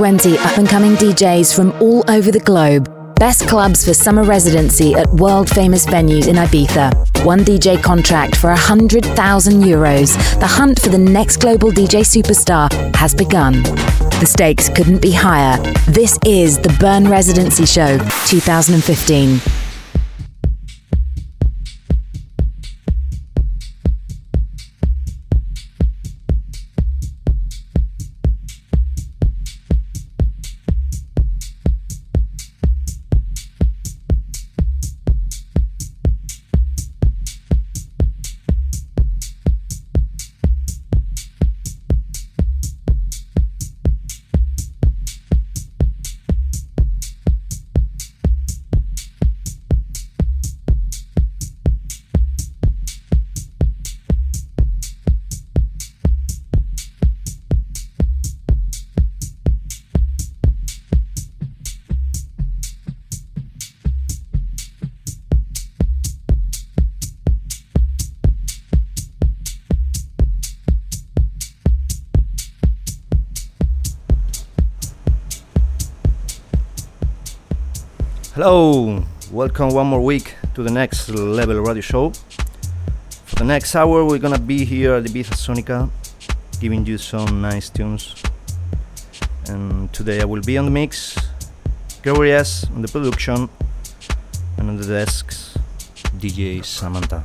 20 up and coming DJs from all over the globe. Best clubs for summer residency at world famous venues in Ibiza. One DJ contract for 100,000 euros. The hunt for the next global DJ superstar has begun. The stakes couldn't be higher. This is the Burn Residency Show 2015. Hello, welcome one more week to the next level radio show. For the next hour, we're gonna be here at the Ibiza Sonica, giving you some nice tunes. And today I will be on the mix, Gregory S on the production, and on the desks, DJ Samantha.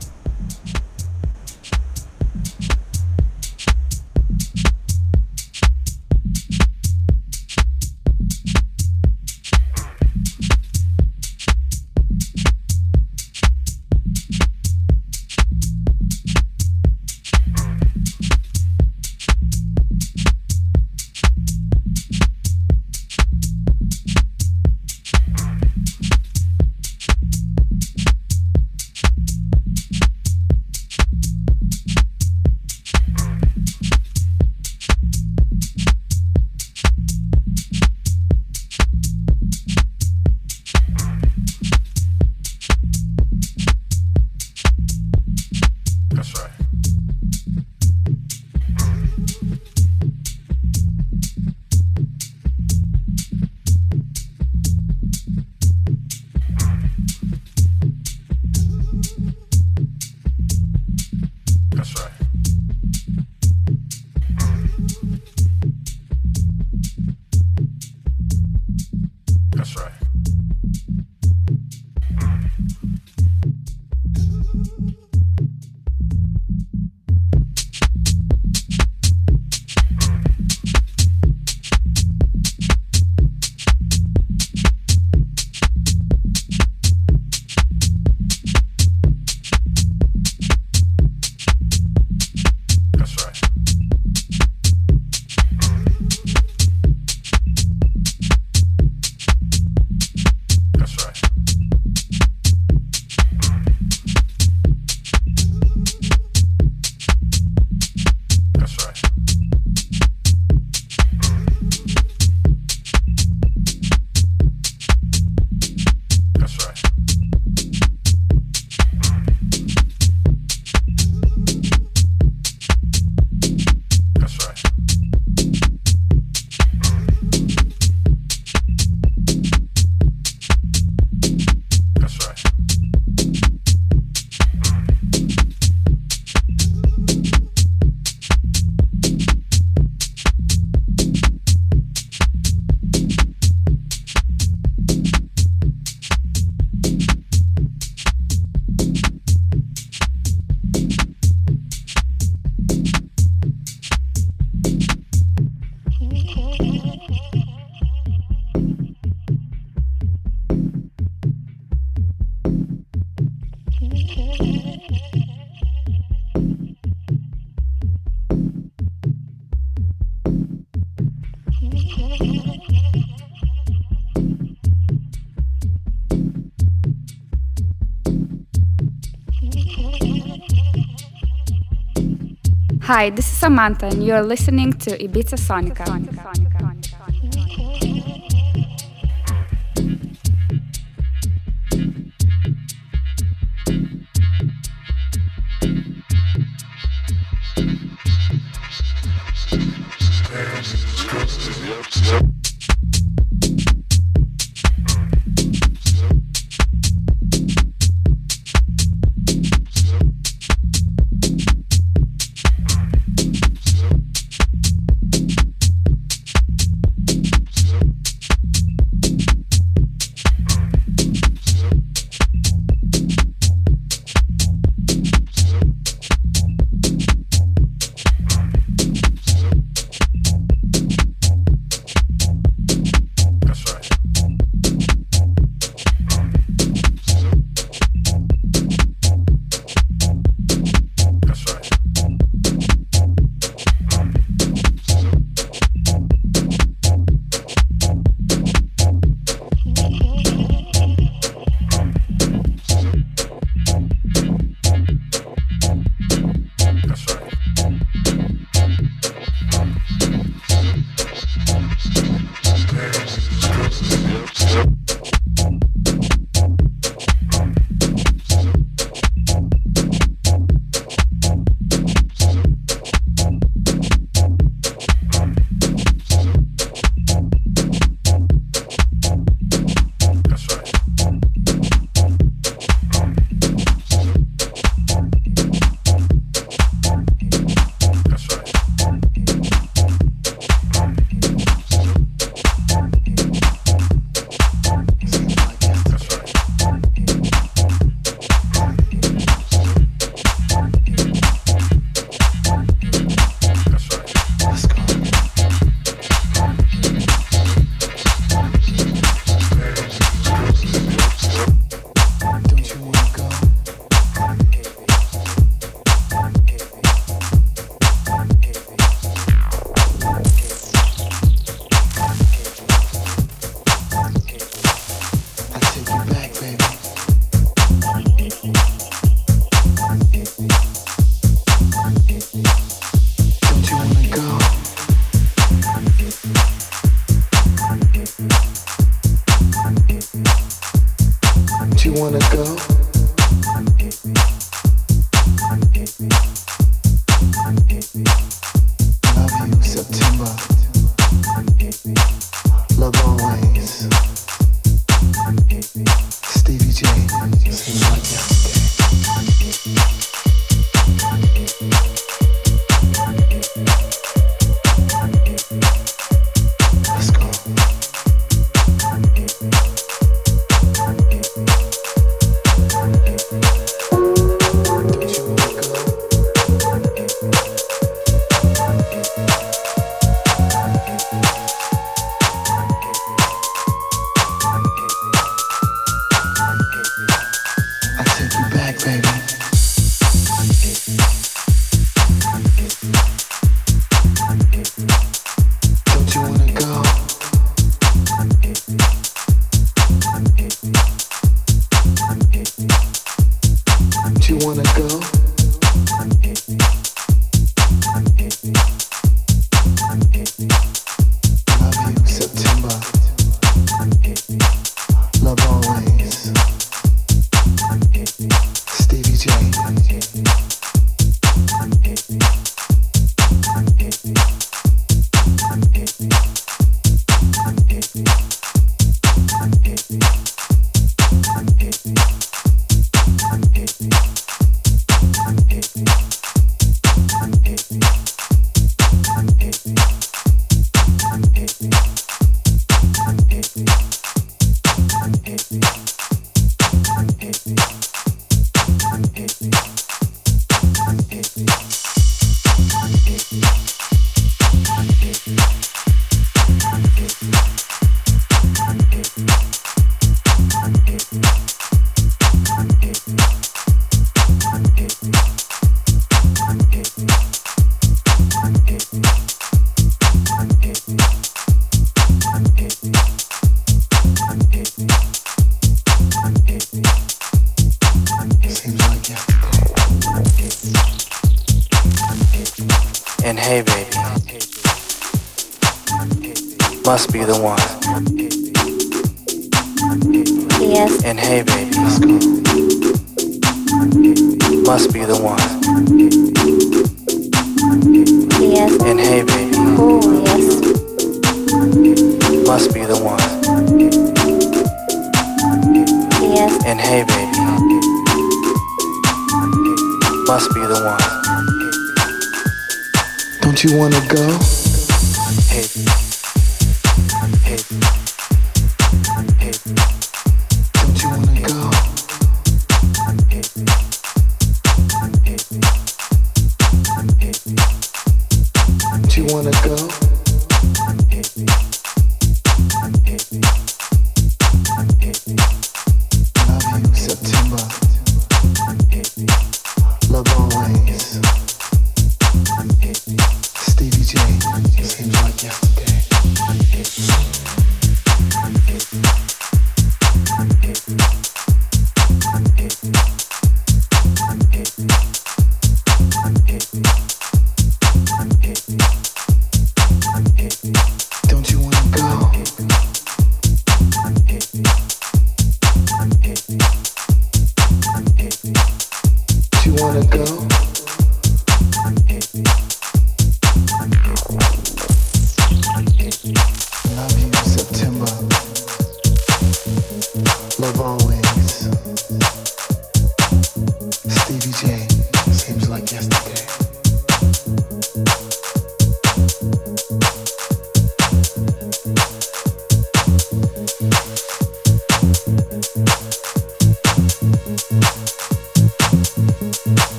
Hi, this is Samantha, and you're listening to Ibiza Sonica. Yes. And hey,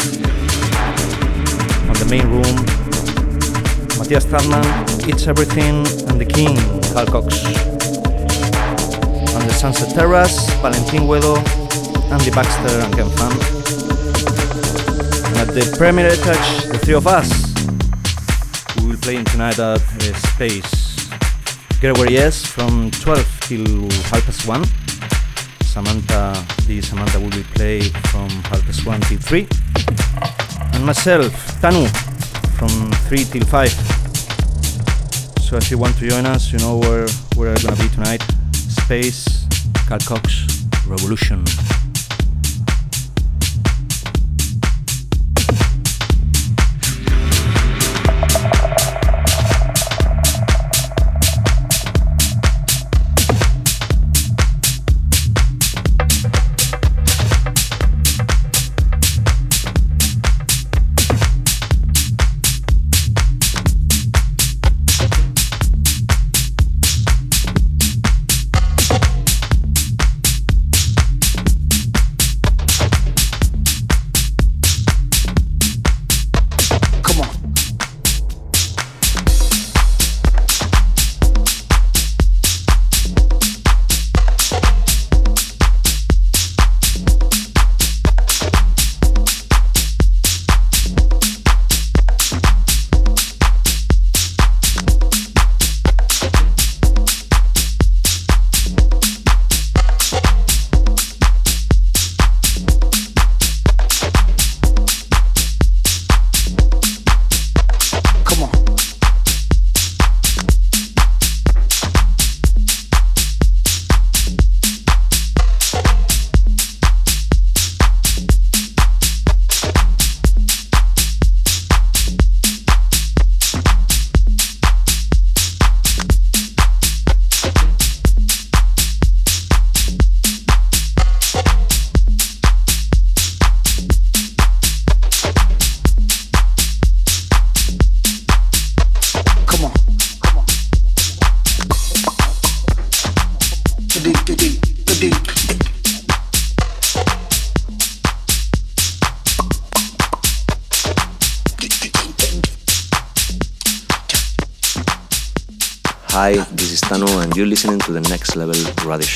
covered. On the main room, Matthias Tanzmann, It's Everything, and the King, Carl Cox. On the Sunset Terrace, Valentin Huedo, Andy Baxter, and Ken Pham at the Premier Touch, the three of us. We will play in tonight at uh, Space. Gregory S from 12 till half past 1. Samantha, the Samantha will be played from half past 1 till 3. And myself, Tanu, from 3 till 5. So if you want to join us, you know where we're gonna be tonight. Space, Carl Cox, Revolution.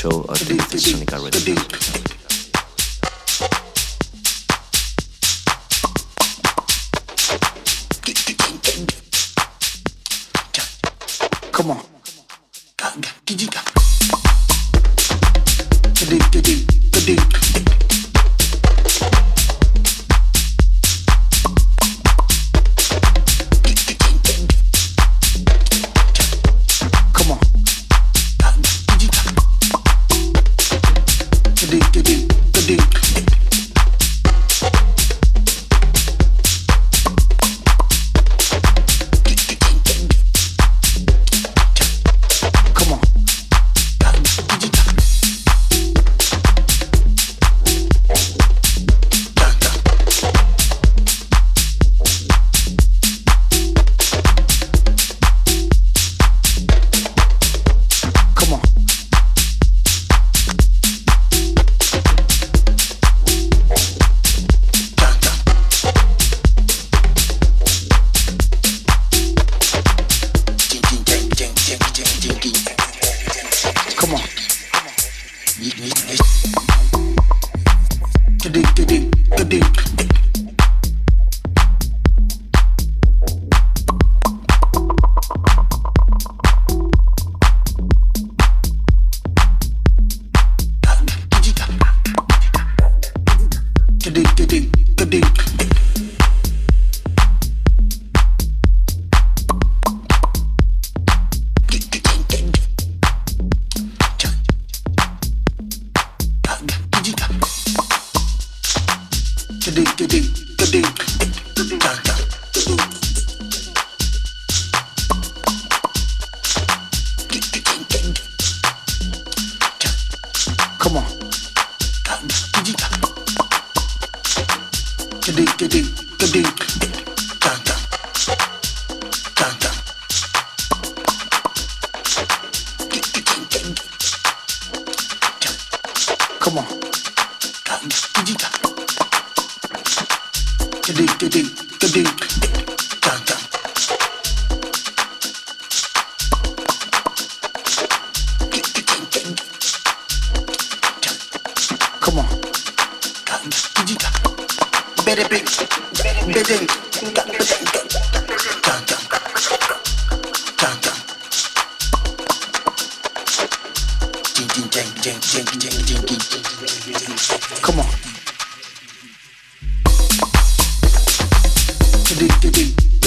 Radio show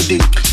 deep.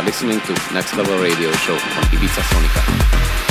Listening to Next Level Radio Show on Ibiza Sonica.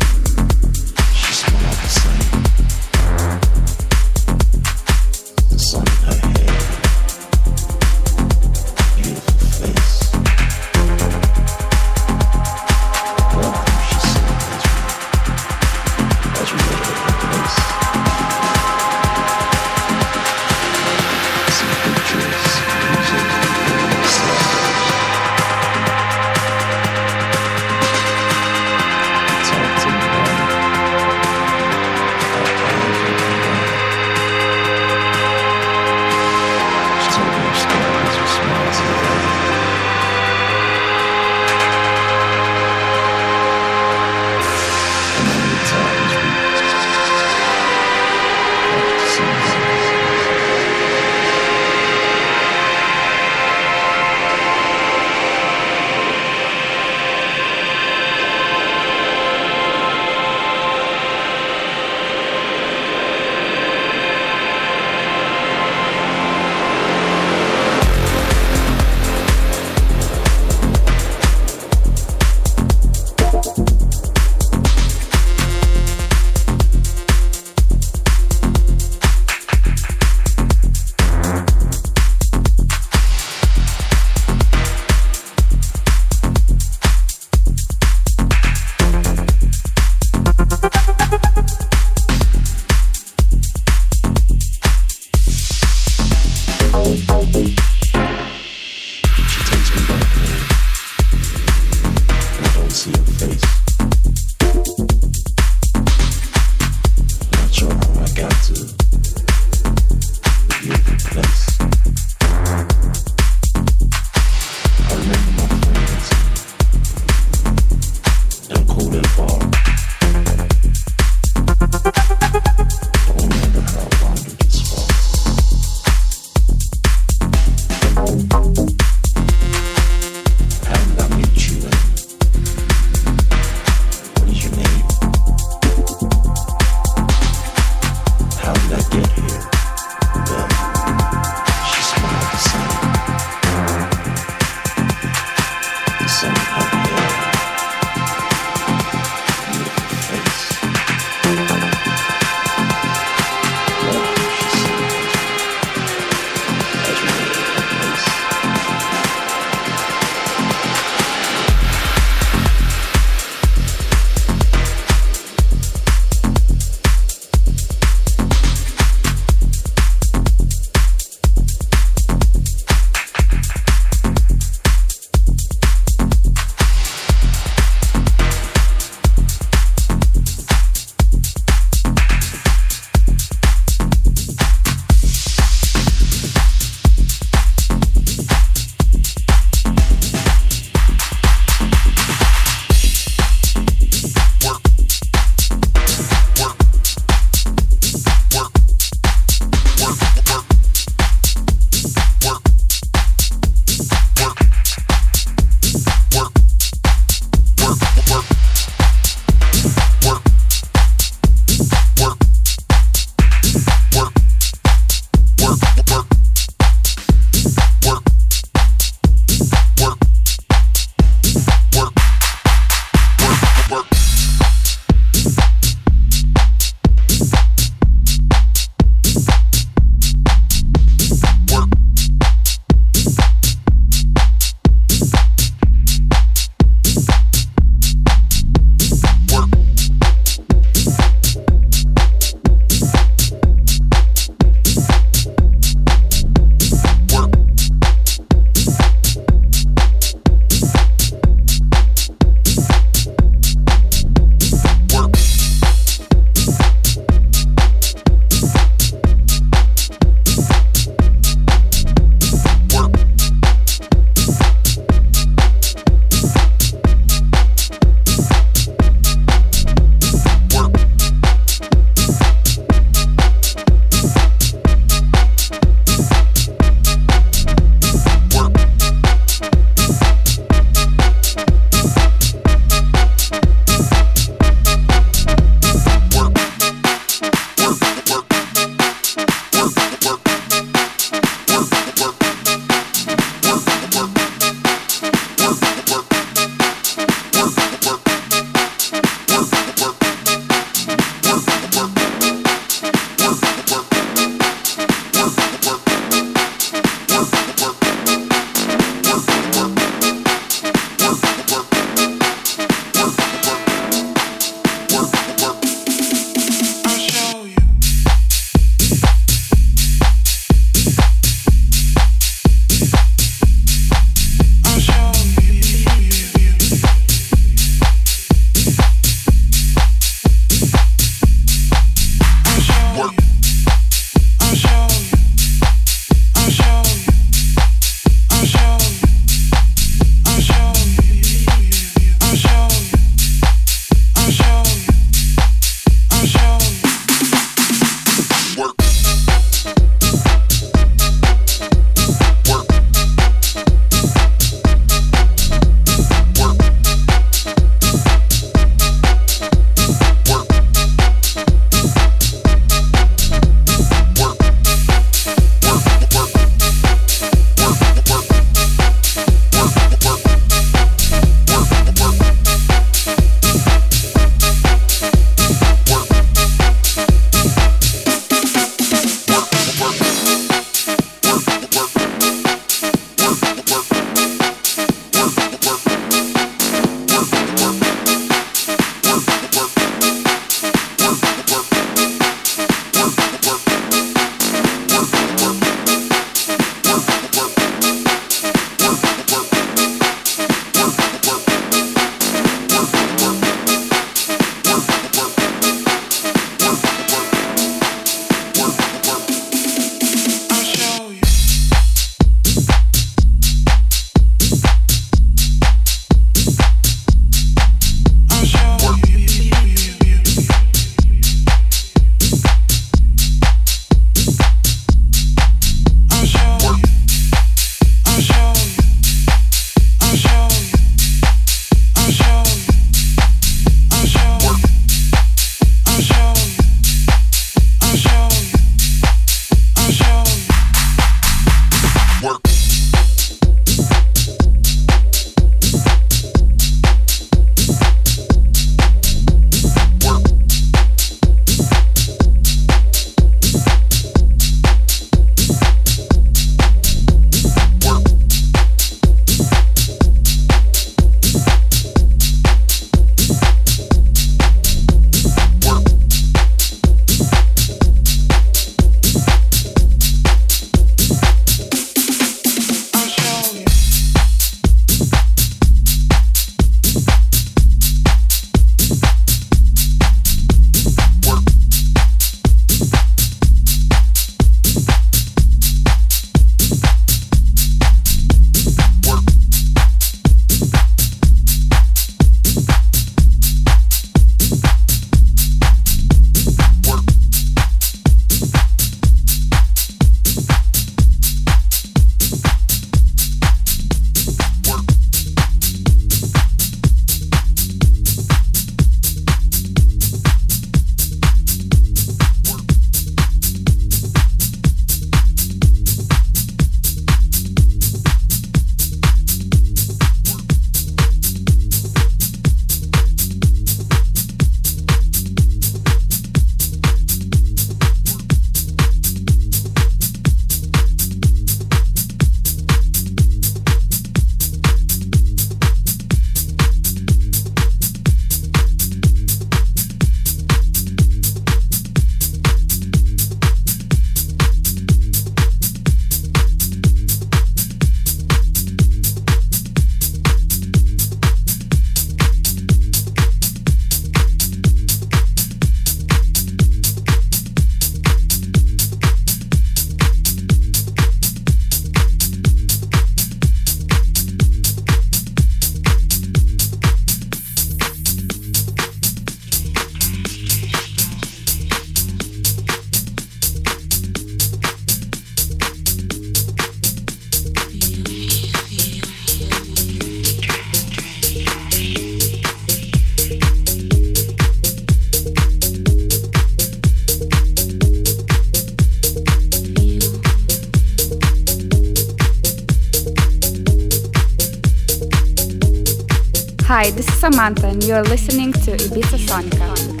Samantha, and you're listening to Ibiza Sonica.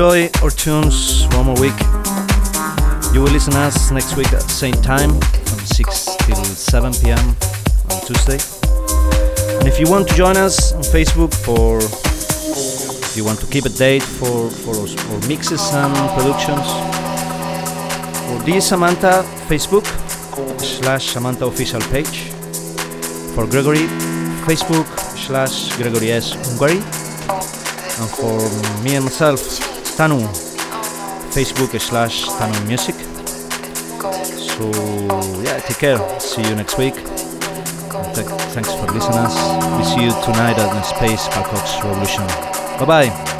Enjoy our tunes one more week. You will listen us next week at the same time from 6 till 7 pm on Tuesday. And if you want to join us on Facebook for if you want to keep a date for, for, for mixes and productions, for this Samantha Facebook slash Samantha official page. For Gregory, Facebook slash Gregory S. Hungary. And for me and myself, Tanu, Facebook slash Tanu Music. So yeah, take care. See you next week. Th- thanks for listening. We see you tonight at the Space Carl Cox Revolution. Bye bye.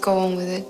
Go on with it?